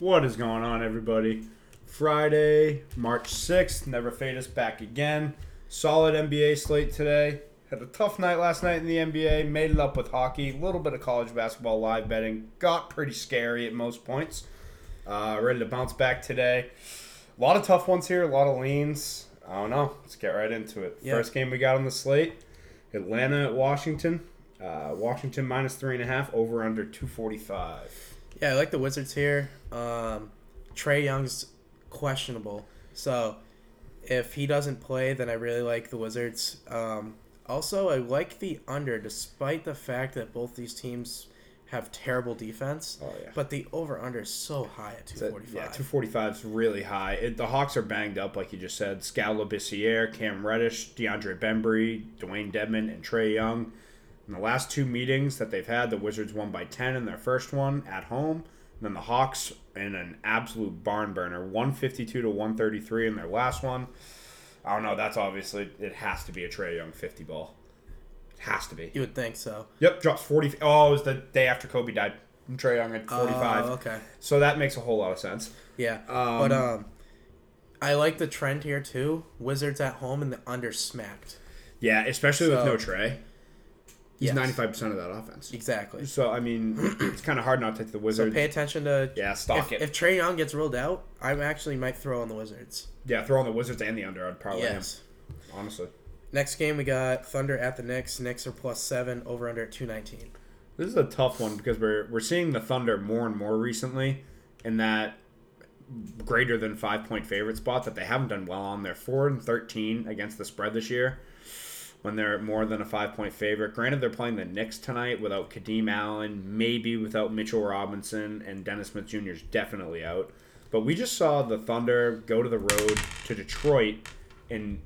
What is going on, everybody? Friday, March 6th. Never fade us back again. Solid NBA slate today. Had a tough night last night in the NBA. Made it up with hockey. A little bit of college basketball live betting. Got pretty scary at most points. Uh, ready to bounce back today. A lot of tough ones here. A lot of leans. I don't know. Let's get right into it. Yeah. First game we got on the slate Atlanta at Washington. Uh, Washington minus three and a half. Over under 245. Yeah, I like the Wizards here. Um, Trae Young's questionable, so if he doesn't play, then I really like the Wizards. Um, also, I like the under, despite the fact that both these teams have terrible defense. Oh, yeah. But the over under is so high at 245. Yeah, 245 is really high. It, the Hawks are banged up, like you just said. Skal Labissiere, Cam Reddish, DeAndre Bembry, Dewayne Dedmon, and Trae Young. In the last two meetings that they've had, the Wizards won by 10 in their first one at home. And then the Hawks in an absolute barn burner, 152 to 133 in their last one. I don't know. That's obviously, it has to be a Trae Young 50 ball. It has to be. You would think so. Yep, drops 40. Oh, it was the day after Kobe died. Trae Young at 45. Oh, okay. So that makes a whole lot of sense. Yeah, Um, but um, I like the trend here too. Wizards at home and the under smacked. Yeah, especially with no Trae. He's ninety five percent of that offense. Exactly. So I mean, it's kind of hard not to take the Wizards. So Wizards. pay attention to yeah, stock if, it. if Trae Young gets ruled out, I actually might throw on the Wizards. yeah, throw on the Wizards and the under. I'd probably Yes. him, honestly. Next game we got Thunder at the Knicks. Knicks are plus seven over under at two nineteen. This is a tough one because we're we're seeing the Thunder more and more recently in that greater than five point favorite spot that they haven't done well on. They're four and thirteen against the spread this year. When they're more than a five point favorite. Granted, they're playing the Knicks tonight without Kadeem Allen, maybe without Mitchell Robinson, and Dennis Smith Jr. is definitely out. But we just saw the Thunder go to the road to Detroit and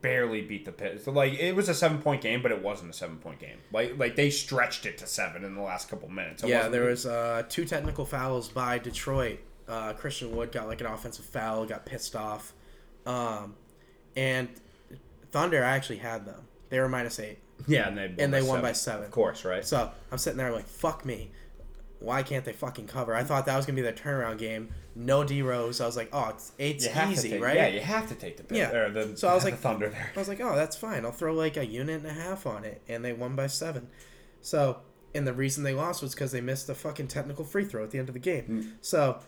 barely beat the Pit. So like it was a seven point game, but it wasn't a seven point game. Like like they stretched it to seven in the last couple minutes. It Yeah, there was uh, two technical fouls by Detroit. Uh, Christian Wood got like an offensive foul, got pissed off, um, and Thunder I actually had them. They were minus eight, yeah, and they and they won seven. by seven. Of course, right? So I'm sitting there like, fuck me. Why can't they fucking cover? I thought that was gonna be their turnaround game. No D Rose. I was like, oh, it's, it's You have to easy, take- right? Yeah, you have to take the Pit. Yeah. The, So I was like- Thunder there. I was like, oh, that's fine. I'll throw like a unit and a half on it, and they won by seven. So, and the reason they lost was because they missed a fucking technical free throw at the end of the game. Hmm. So,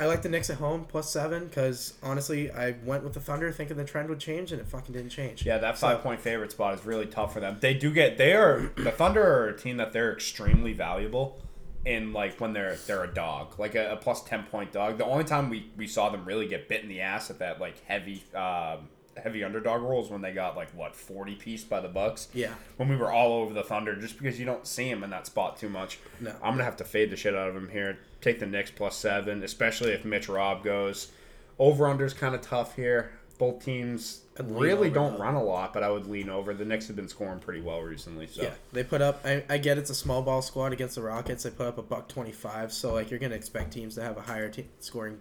I like the Knicks at home plus seven because honestly, I went with the Thunder thinking the trend would change, and it fucking didn't change. Yeah, that So- five point favorite spot is really tough for them. They do get they are the Thunder are a team that they're extremely valuable in like when they're they're a dog, like a, a plus ten point dog. The only time we, we saw them really get bit in the ass at that like heavy um, heavy underdog role is when they got like what forty piece by the Bucks. Yeah. When we were all over the Thunder, just because you don't see him in that spot too much. No. I'm gonna have to fade the shit out of him here. Take the Knicks plus seven, especially if Mitch Rob goes. Over under's kind of tough here. Both teams really don't run a lot, but I would lean over. The Knicks have been scoring pretty well recently, so Yeah, they put up. I, I get it's a small ball squad against the Rockets. They put up a buck twenty five. So like you're gonna expect teams to have a higher te- scoring,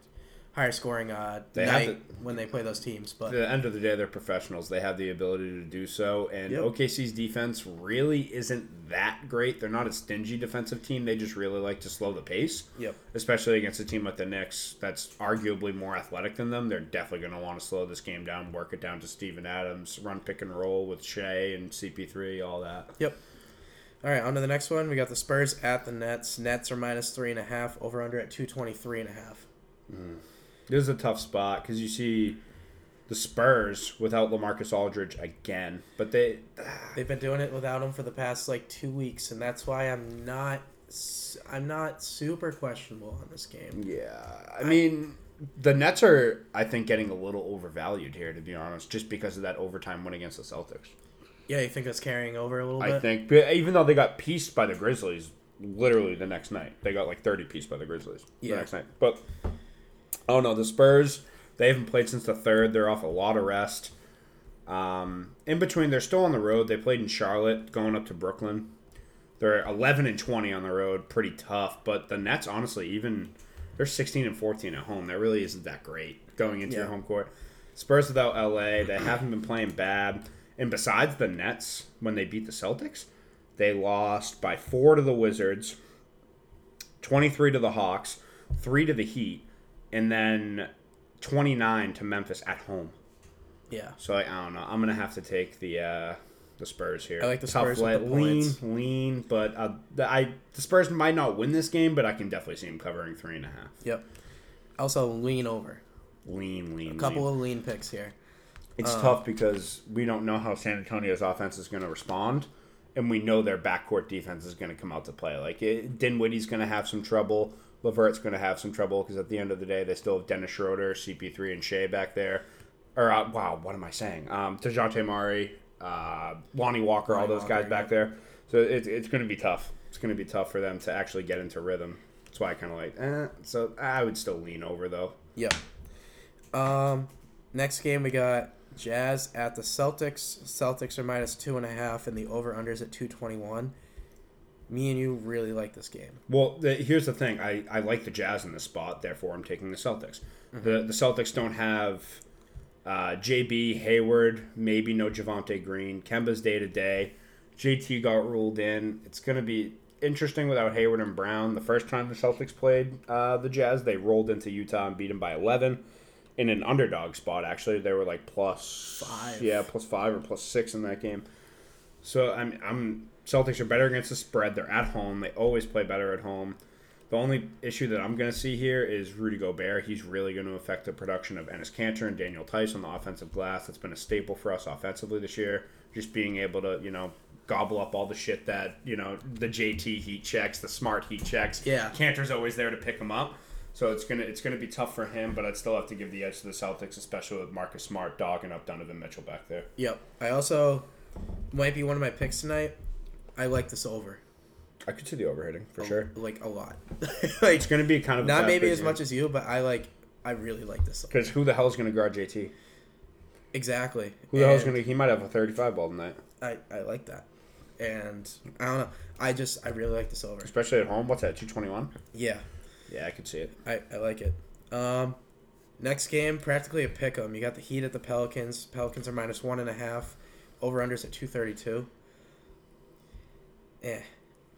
higher scoring uh, They have night when they play those teams. But at the end of the day, they're professionals. They have the ability to do so, and Yep. OKC's defense really isn't that great. They're not a stingy defensive team. They just really like to slow the pace. Yep. Especially against a team like the Knicks that's arguably more athletic than them. They're definitely going to want to slow this game down, work it down to Steven Adams, run pick and roll with Shai and CP3, all that. Yep. All right, on to the next one. We got the Spurs at the Nets. Nets are minus three and a half. Over under at two twenty three and a half. This is a tough spot because you see the Spurs without Lamarcus Aldridge again, but they ah. They've been doing it without him for the past like two weeks, and that's why I'm not. I'm not super questionable on this game. Yeah, I mean, the Nets are, I think, getting a little overvalued here, to be honest, just because of that overtime win against the Celtics. Yeah, you think that's carrying over a little bit? I think, even though they got pieced by the Grizzlies, literally the next night, they got like thirty pieced by the Grizzlies Yeah. the next night. But oh no, the Spurs, they haven't played since the third. They're off a lot of rest. Um, in between, they're still on the road. They played in Charlotte, going up to Brooklyn. They're 11 and 20 on the road, pretty tough. But the Nets, honestly, even they're 16 and 14 at home. That really isn't that great going into your home court. Spurs without LA, they haven't been playing bad. And besides the Nets, when they beat the Celtics, they lost by four to the Wizards, 23 to the Hawks, three to the Heat, and then 29 to Memphis at home. Yeah. So like, I don't know. I'm gonna have to take the uh, the Spurs here. I like the Tough Spurs with the lean, lean, but uh, the, I the Spurs might not win this game, but I can definitely see them covering three and a half. Yep. Also, lean over. Lean, lean, A couple lean. of lean picks here. It's uh, tough because we don't know how San Antonio's offense is going to respond, and we know their backcourt defense is going to come out to play. Like it, Dinwiddie's going to have some trouble. Levert's going to have some trouble because at the end of the day, they still have Dennis Schroeder, CP3, and Shai back there. Or uh, wow, what am I saying? Um, Dejounte Murray, uh, Lonnie Walker, all Lonnie those guys back there. So it's it's going to be tough. It's going to be tough for them to actually get into rhythm. That's why I kind of like. Eh. So I would still lean over though. Yep. Um, next game we got Jazz at the Celtics. Celtics are minus two and a half, and the over unders at two twenty one. Me and you really like this game. Well, the, here's the thing. I, I like the Jazz in this spot, therefore I'm taking the Celtics. The the Celtics don't have uh, JB Hayward, maybe no Javonte Green. Kemba's day to day. JT got ruled in. It's going to be interesting without Hayward and Brown. The first time the Celtics played uh, the Jazz, they rolled into Utah and beat them by 11 in an underdog spot. Actually, they were like plus Five. Yeah, plus five or plus six in that game. So I'm I'm Celtics are better against the spread. They're at home. They always play better at home. The only issue that I'm going to see here is Rudy Gobert. He's really going to affect the production of Enes Kanter and Daniel Theis on the offensive glass. That's been a staple for us offensively this year. Just being able to, you know, gobble up all the shit that, you know, the JT heat checks, the smart heat checks. Yeah. Kanter's always there to pick him up. So it's gonna it's gonna be tough for him, but I'd still have to give the edge to the Celtics, especially with Marcus Smart dogging up Donovan Mitchell back there. Yep. I also might be one of my picks tonight. I like this over. I could see the overhitting for sure. Like a lot. like It's going to be kind of not maybe as game. much as you, but I like. I really like this. Because who the hell's going to guard JT? Exactly. Who the hell's And going to? He might have a 35 ball tonight, I I like that. And I don't know. I just I really like this over. especially at home. What's that? 221. Yeah. Yeah, I could see it. I, I like it. Um, next game, practically a pick 'em. You got the Heat at the Pelicans. Pelicans are minus one and a half. Over unders at two thirty two. Eh.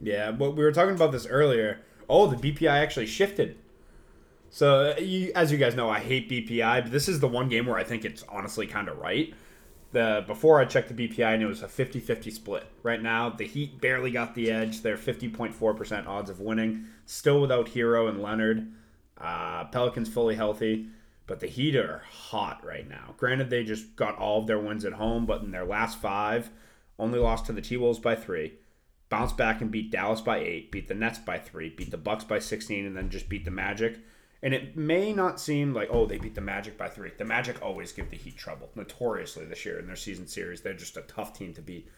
Yeah, but we were talking about this earlier. Oh, the BPI actually shifted. So, uh, you, as you guys know, I hate BPI, but this is the one game where I think it's honestly kind of right. The before I checked the BPI and it was a 50-50 split. Right now, the Heat barely got the edge. They're 50.4% odds of winning. Still without Herro and Leonard. Uh, Pelicans fully healthy, but the Heat are hot right now. Granted, they just got all of their wins at home, but in their last five, only lost to the T-Wolves by three bounced back and beat Dallas by eight, beat the Nets by three, beat the Bucks by sixteen, and then just beat the Magic. And it may not seem like oh they beat the Magic by three. The Magic always give the Heat trouble, notoriously this year in their season series. They're just a tough team to beat.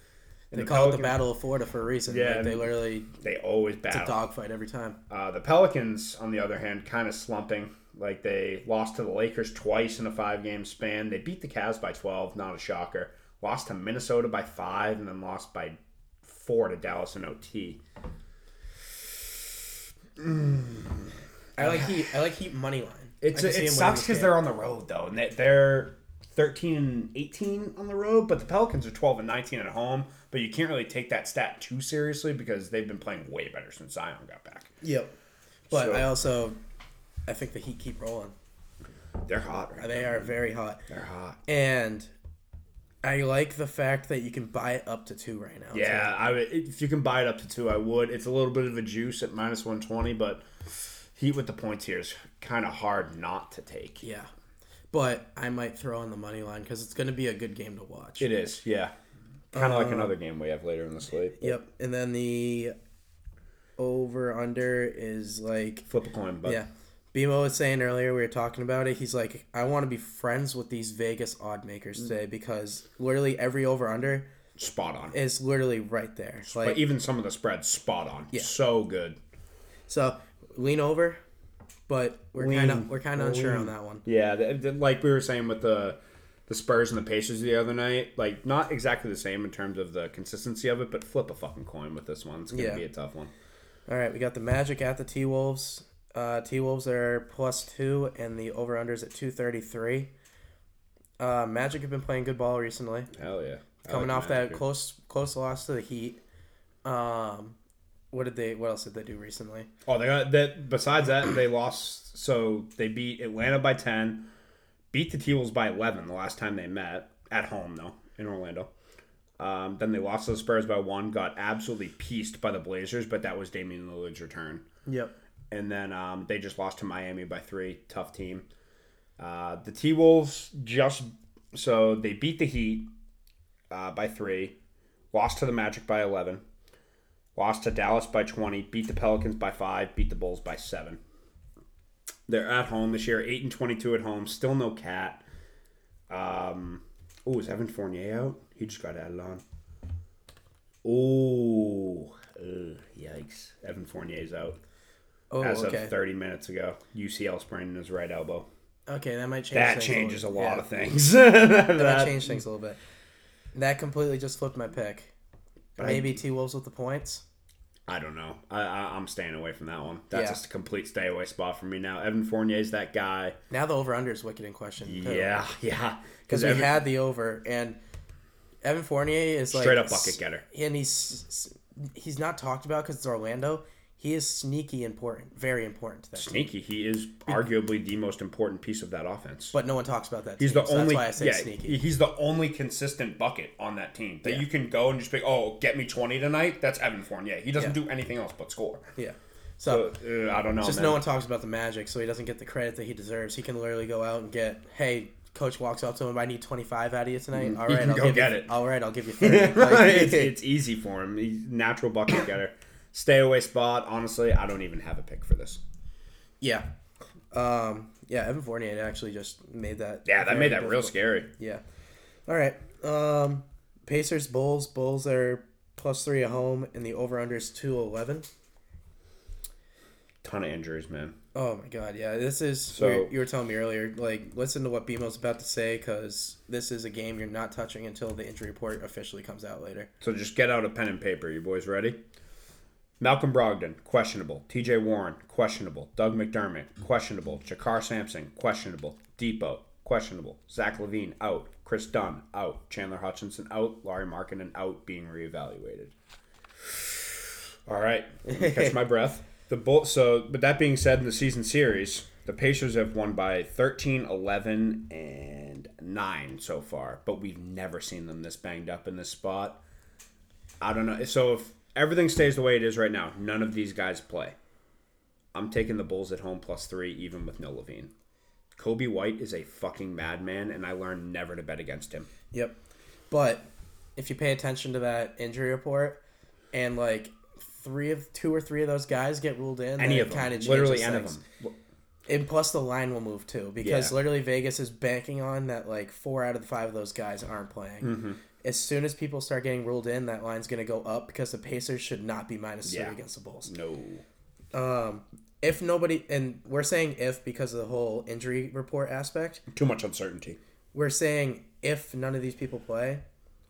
And They the call it the Battle of Florida for a reason. Yeah, Like, they literally They always battle. it's a dogfight every time. Uh, the Pelicans, on the other hand, kind of slumping. Like they lost to the Lakers twice in a five-game span. They beat the Cavs by twelve, not a shocker. Lost to Minnesota by five, and then lost by four to Dallas in OT. I like Heat. I like Heat money line. It's I it sucks because they're on the road though, and they- they're thirteen and eighteen on the road. But the Pelicans are twelve and nineteen at home. But you can't really take that stat too seriously because they've been playing way better since Zion got back. Yep. But So- I also, I think the Heat keep rolling. They're hot, right? They are very hot, They're hot. and I like the fact that you can buy it up to two right now. Yeah. I would, if you can buy it up to two, I would. It's a little bit of a juice at minus one twenty, but Heat with the points here is kind of hard not to take. Yeah. But I might throw in the money line because it's going to be a good game to watch. It is, yeah. Kind of Uh, like another game we have later in the slate. Yep. And then the over under is like, Flip a coin, but yeah. Bimo was saying earlier, we were talking about it. He's like, I want to be friends with these Vegas odd makers mm. today because literally every over under spot on. is literally right there. Like, but even some of the spreads, spot on. Yeah. So good. so lean over, but we're kind of we're kind of unsure on that one. Yeah, th- th- like we were saying with the the Spurs and the Pacers the other night, like not exactly the same in terms of the consistency of it, but flip a fucking coin with this one. It's gonna Yeah. be a tough one. All right, we got the Magic at the T Wolves. Uh, T Wolves are plus two, and the over unders at two thirty three. Uh, Magic have been playing good ball recently, Hell yeah. I coming like off Magic that here. close close loss to the Heat. Um, What did they? What else did they do recently? Oh, they got that. Besides that, they lost. So they beat Atlanta by ten, beat the T Wolves by eleven the last time they met at home though in Orlando. Um, then they lost to the Spurs by one. Got absolutely pieced by the Blazers, but that was Damian Lillard's return. Yep. And then um, they just lost to Miami by three. Tough team. Uh, the T Wolves just so they beat the Heat uh, by three, lost to the Magic by eleven, lost to Dallas by twenty, beat the Pelicans by five, beat the Bulls by seven. They're at home this year, eight and twenty-two at home. Still no cat. Um, oh, is Evan Fournier out? He just got added on. Oh, yikes! Evan Fournier's out Oh, as okay. of 30 minutes ago. UCL sprain in his right elbow. Okay, that might change. That changes a little- lot yeah. of things. That might That- change things a little bit. That completely just flipped my pick. But Maybe T Wolves with the points. I don't know. I, I, I'm staying away from that one. That's Yeah. just a complete stay away spot for me now. Evan Fournier's that guy. Now the over under is wicked in question. too. Yeah, yeah. because we Evan- had the over, and Evan Fournier is like Straight up bucket getter. and he's he's not talked about because it's Orlando. He is sneaky important, very important to that team. sneaky. He is arguably the most important piece of that offense. But no one talks about that. He's team, the so only, That's why I say yeah, sneaky. he's the only consistent bucket on that team that Yeah. you can go and just be, oh, get me twenty tonight. That's Evan Fournier. He doesn't Yeah. do anything else but score. yeah. So So uh, I don't know. just man. no one talks about the Magic, so he doesn't get the credit that he deserves. He can literally go out and get, hey, coach walks up to him, I need twenty five out of you tonight. All right, I'll go give get you, it. All right, I'll give you thirty. Like, It's, it's easy for him. He's natural bucket getter. Stay away spot. Honestly, I don't even have a pick for this. yeah, um, yeah. Evan Fournier actually just made that. Yeah, that made that real scary. Yeah. All right. Um, Pacers Bulls. Bulls are plus three at home, and the over under is two eleven. Ton of injuries, man. Oh my god, yeah. This is So- you, you were telling me earlier. Like, listen to what BMO's about to say because this is a game you're not touching until the injury report officially comes out later. So just get out a pen and paper. You boys ready? Malcolm Brogdon, questionable. T.J. Warren, questionable. Doug McDermott, questionable. JaKarr Sampson, questionable. Depot, questionable. Zach LaVine, out. Kris Dunn, out. Chandler Hutchinson, out. Lauri Markkanen, out, being reevaluated. All right, catch my breath. The Bull, so, but that being said, in the season series, the Pacers have won by 13, 11, and 9 so far, but we've never seen them this banged up in this spot. I don't know. So if everything stays the way it is right now, none of these guys play. I'm taking the Bulls at home plus three, even with no LaVine. Coby White is a fucking madman, and I learned never to bet against him. Yep. But if you pay attention to that injury report, and like three of two or three of those guys get ruled in, Any of them, kind of literally any things. of them. And plus, the line will move too because Yeah. literally Vegas is banking on that like four out of the five of those guys aren't playing. Mm-hmm. As soon as people start getting ruled in, that line's going to go up because the Pacers should not be minus Yeah. three against the Bulls. No. Um, if nobody, and we're saying if because of the whole injury report aspect, Too much uncertainty. we're saying if none of these people play,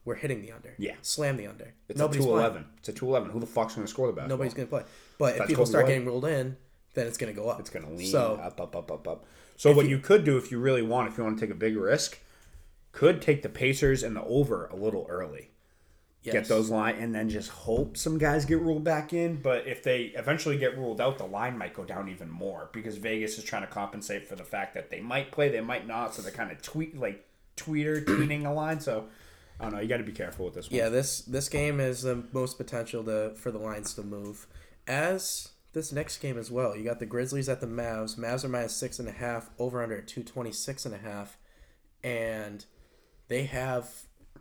we're hitting the under. Yeah. Slam the under. It's Nobody's a 2 playing. 11. It's a 2 11. Who the fuck's going to score the basketball? Nobody's going to play. But if That's people start getting ruled in, then it's going to go up. It's going to lean So up, up, up, up, up. So what you, could do if you really want, if you want to take a big risk, could take the Pacers and the over a little early. yes. Get those line and then just hope some guys get ruled back in. But if they eventually get ruled out, the line might go down even more because Vegas is trying to compensate for the fact that they might play, they might not. So they're kind of tweet like tweeter tweeting a line. So I don't know. You got to be careful with this one. Yeah, this this game has the most potential to for the lines to move. As this next game as well, you got the Grizzlies at the Mavs. Mavs are minus six and a half, over under two twenty six and a half, and they have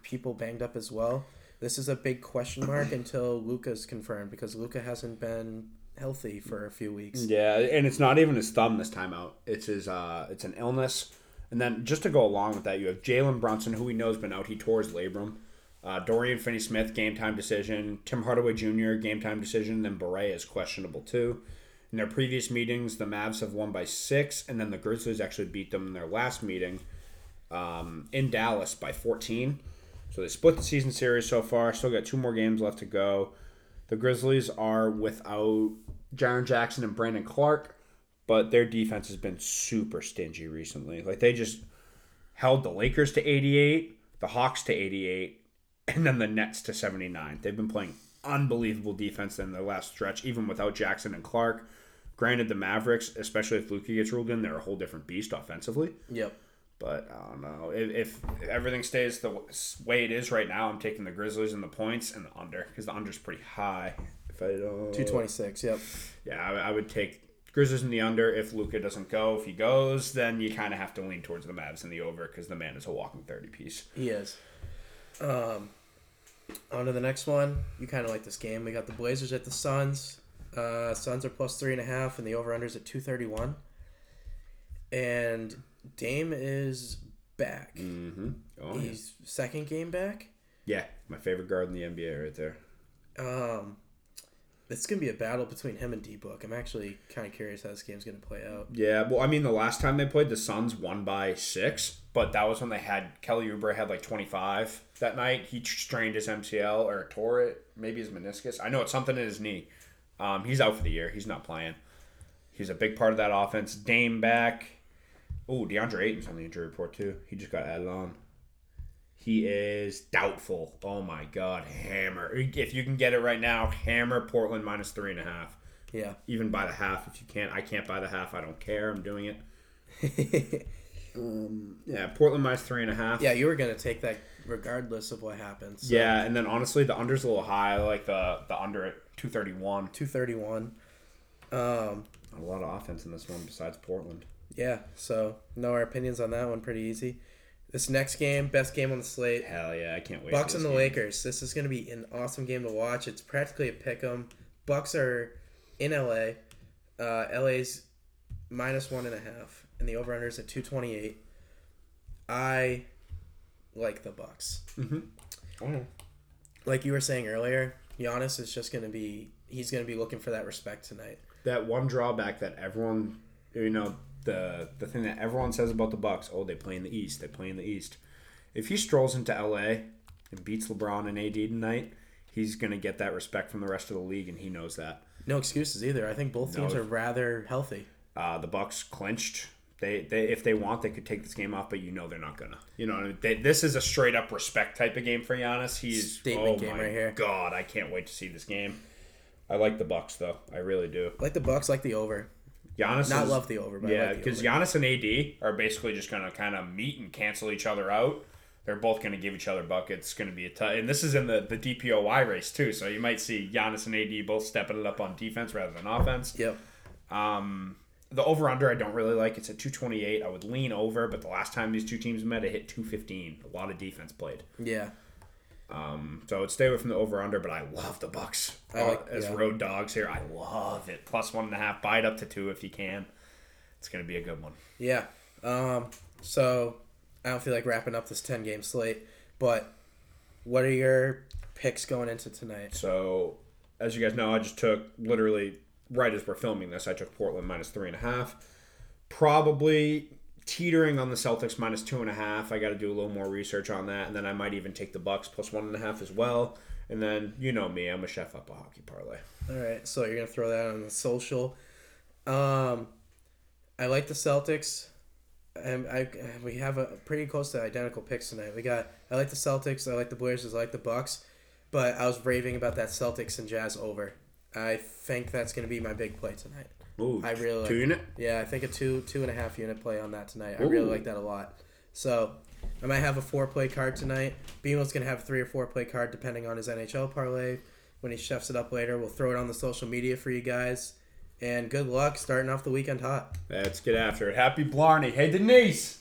people banged up as well. This is a big question mark until Luka's confirmed because Luca hasn't been healthy for a few weeks. Yeah, and it's not even his thumb this time out. It's his uh it's an illness. And then just to go along with that, you have Jalen Brunson, who we know has been out. He tore his labrum. Uh, Dorian Finney Smith, game time decision. Tim Hardaway Jr., game time decision. Then Beret is questionable too. In their previous meetings, the Mavs have won by six, and then the Grizzlies actually beat them in their last meeting um, in Dallas by 14. So they split the season series so far. Still got two more games left to go. The Grizzlies are without Jaren Jackson and Brandon Clarke, but their defense has been super stingy recently. Like they just held the Lakers to 88, the Hawks to 88, and then the Nets to 79. They've been playing unbelievable defense in the last stretch, even without Jackson and Clarke. Granted, the Mavericks, especially if Luka gets ruled in, they're a whole different beast offensively. Yep. But I don't know if, if everything stays the way it is right now. I'm taking the Grizzlies and the points and the under because the under's pretty high. If I don't, Two twenty six. Yep. yeah, I, I would take Grizzlies in the under if Luka doesn't go. If he goes, then you kind of have to lean towards the Mavs in the over because the man is a walking thirty piece. He is. Um, on to the next one. You kind of like this game. We got the Blazers at the Suns. Uh, Suns are plus three and a half, and the over under is at two thirty one. And Dame is back. Mm-hmm. Oh yeah. He's second game back. yeah, my favorite guard in the NBA right there. Um, it's gonna be a battle between him and D Book. I'm actually kind of curious how this game's gonna play out. Yeah, well, I mean, the last time they played, the Suns won by six, but that was when they had Kelly Oubre had like 25 that night. He strained his MCL or tore it, maybe his meniscus. I know it's something in his knee. Um, he's out for the year. He's not playing. He's a big part of that offense. Dame back. Oh, DeAndre Ayton's on the injury report too. He just got added on. He is doubtful. Oh my God, hammer! If you can get it right now, hammer Portland minus three and a half Yeah. even by the half if you can't. I can't buy the half. I don't care. I'm doing it. Um, yeah, Portland minus three and a half. yeah, you were gonna take that regardless of what happens. So, Yeah, and then honestly, the under's a little high. I like the the under at two thirty one. Two thirty one. Um. Not a lot of offense in this one besides Portland. Yeah, so know our opinions on that one pretty easy. This next game, best game on the slate, Hell yeah, I can't wait. Bucks and the game. Lakers. This is going to be an awesome game to watch. It's practically a pick 'em. Bucks are in LA. Uh, LA's minus one and a half, and the over unders at two twenty eight. I like the Bucks. Oh. Like you were saying earlier, Giannis is just going to be. He's going to be looking for that respect tonight. That one drawback that everyone, you know, the the thing that everyone says about the Bucks. Oh, they play in the East. They play in the East. If he strolls into LA and beats LeBron and AD tonight, he's gonna get that respect from the rest of the league, and he knows that. No excuses either. I think both teams No. are rather healthy. Uh, the Bucks clinched. They, they if they want, they could take this game off, but you know they're not gonna. You know, I mean? they, this is a straight up respect type of game for Giannis. He's Statement oh game my right here. God, I can't wait to see this game. I like the Bucks though. I really do. Like the Bucks, like the over. Giannis Not is, love the over, but yeah, because over. Giannis and AD are basically just gonna kind of meet and cancel each other out. They're both gonna give each other buckets. It's gonna be a tough, and this is in the the DPOY race too. So you might see Giannis and AD both stepping it up on defense rather than offense. Yep. Um, the over under I don't really like. It's at 228. I would lean over, but the last time these two teams met, it hit 215. A lot of defense played. Yeah. Um, so I would stay away from the over under, but I love the Bucks I like- as yeah. road dogs here. I love it. Plus one and a half. Buy it up to two if you can. It's gonna be a good one. Yeah. Um, so I don't feel like wrapping up this ten game slate, but what are your picks going into tonight? So, as you guys know, I just took literally right as we're filming this, I took Portland minus three and a half. Probably teetering on the Celtics minus two and a half. I got to do a little more research on that, and then I might even take the Bucks plus one and a half as well. And then you know me, I'm a chef up a hockey parlay. All right, so you're gonna throw that on the social. Um, I like the Celtics. And I we have a pretty close to identical picks tonight. We got I like the Celtics. I like the Blazers. I like the Bucks. But I was raving about that Celtics and Jazz over. I think that's gonna be my big play tonight. Ooh, I really two like- unit. Yeah, I think a two two and a half unit play on that tonight. I really like that a lot. So I might have a four play card tonight. Beano's gonna have a three or four play card depending on his NHL parlay. When he chefs it up later, we'll throw it on the social media for you guys. And good luck starting off the weekend hot. Let's get after it. Happy Blarney. Hey Denise.